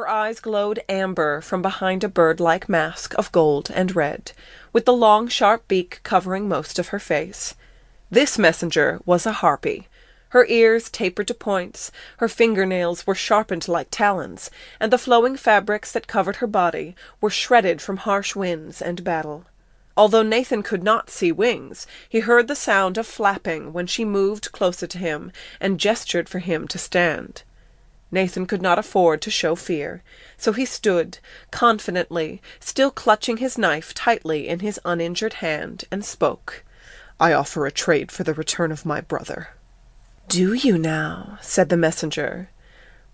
Her eyes glowed amber from behind a bird-like mask of gold and red, with the long sharp beak covering most of her face. This messenger was a harpy. Her ears tapered to points, her finger-nails were sharpened like talons, and the flowing fabrics that covered her body were shredded from harsh winds and battle. Although Nathan could not see wings, he heard the sound of flapping when she moved closer to him and gestured for him to stand. Nathan could not afford to show fear, so he stood, confidently, still clutching his knife tightly in his uninjured hand, and spoke. "I offer a trade for the return of my brother." "Do you now?" said the messenger.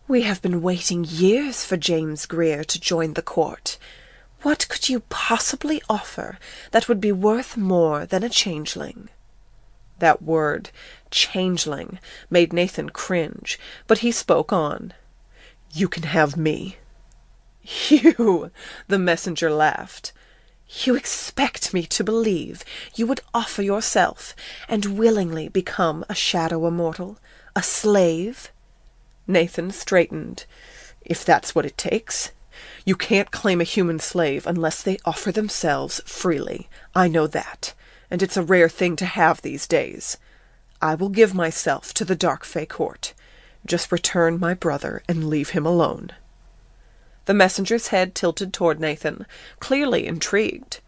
"We have been waiting years for James Grier to join the court. What could you possibly offer that would be worth more than a changeling?" That word, changeling, made Nathan cringe, but he spoke on. "You can have me." "You!" the messenger laughed. "You expect me to believe you would offer yourself and willingly become a shadow immortal a slave?" Nathan straightened. "If that's what it takes. You can't claim a human slave unless they offer themselves freely. I know that, and it's a rare thing to have these days. I will give myself to the Dark Fey Court. Just return my brother and leave him alone." The messenger's head tilted toward Nathan, clearly intrigued.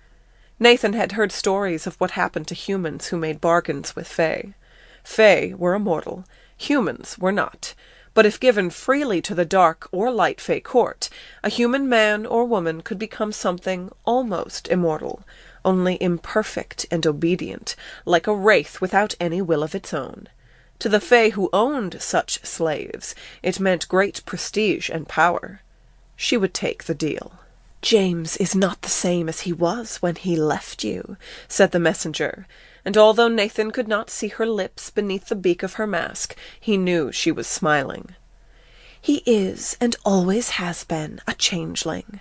Nathan had heard stories of what happened to humans who made bargains with Fey. Fey were immortal, humans were not. But if given freely to the dark or light Fey court, a human man or woman could become something almost immortal, only imperfect and obedient, like a wraith without any will of its own. To the Fey who owned such slaves, it meant great prestige and power. She would take the deal. "James is not the same as he was when he left you," said the messenger and although Nathan could not see her lips beneath the beak of her mask, he knew she was smiling. "He is, and always has been, a changeling.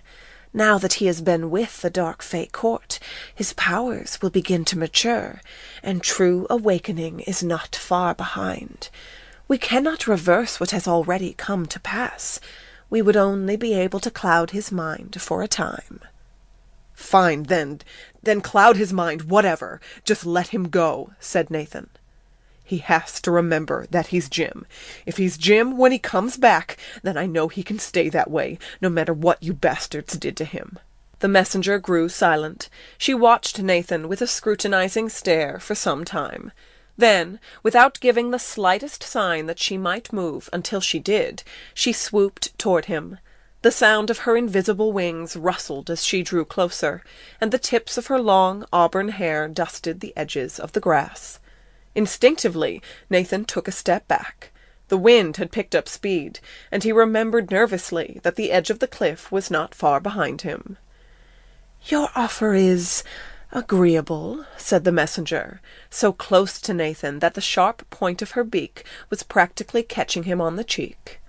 Now that he has been with the Dark Fey Court, his powers will begin to mature, and true awakening is not far behind. We cannot reverse what has already come to pass. We would only be able to cloud his mind for a time." "Fine, then then cloud his mind whatever. Just let him go," said Nathan. "He has to remember that he's Jim. If he's Jim when he comes back, then I know he can stay that way, no matter what you bastards did to him." The messenger grew silent. She watched Nathan with a scrutinizing stare for some time. Then, without giving the slightest sign that she might move until she did, she swooped toward him. The sound of her invisible wings rustled as she drew closer, and the tips of her long auburn hair dusted the edges of the grass. Instinctively Nathan took a step back. The wind had picked up speed, and he remembered nervously that the edge of the cliff was not far behind him. "Your offer is agreeable," said the messenger, so close to Nathan that the sharp point of her beak was practically catching him on the cheek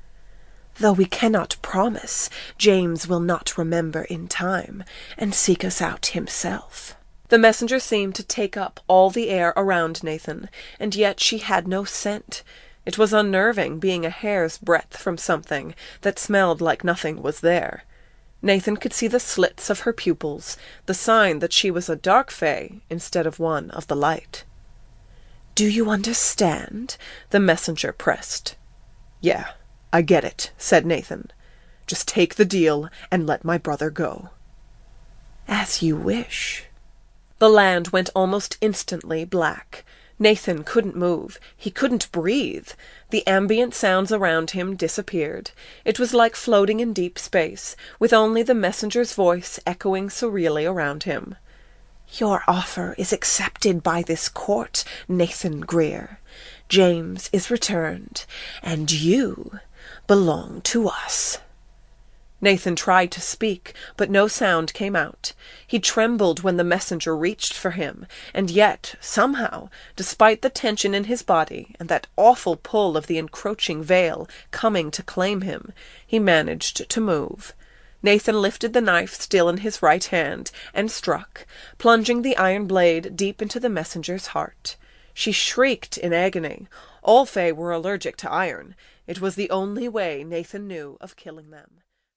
though we cannot promise James will not remember in time and seek us out himself." The messenger seemed to take up all the air around Nathan, and yet she had no scent. It was unnerving being a hair's breadth from something that smelled like nothing was there. Nathan could see the slits of her pupils, the sign that she was a dark fay instead of one of the light. "Do you understand?" the messenger pressed. "Yeah. I get it," said Nathan. "Just take the deal and let my brother go." "As you wish." The land went almost instantly black. Nathan couldn't move. He couldn't breathe. The ambient sounds around him disappeared. It was like floating in deep space, with only the messenger's voice echoing serenely around him. "Your offer is accepted by this court, Nathan Grier. James is returned, and you belong to us." Nathan tried to speak, but no sound came out. He trembled when the messenger reached for him, and yet, somehow, despite the tension in his body and that awful pull of the encroaching veil coming to claim him, he managed to move. Nathan lifted the knife still in his right hand and struck, plunging the iron blade deep into the messenger's heart. She shrieked in agony. All Fey were allergic to iron. It was the only way Nathan knew of killing them.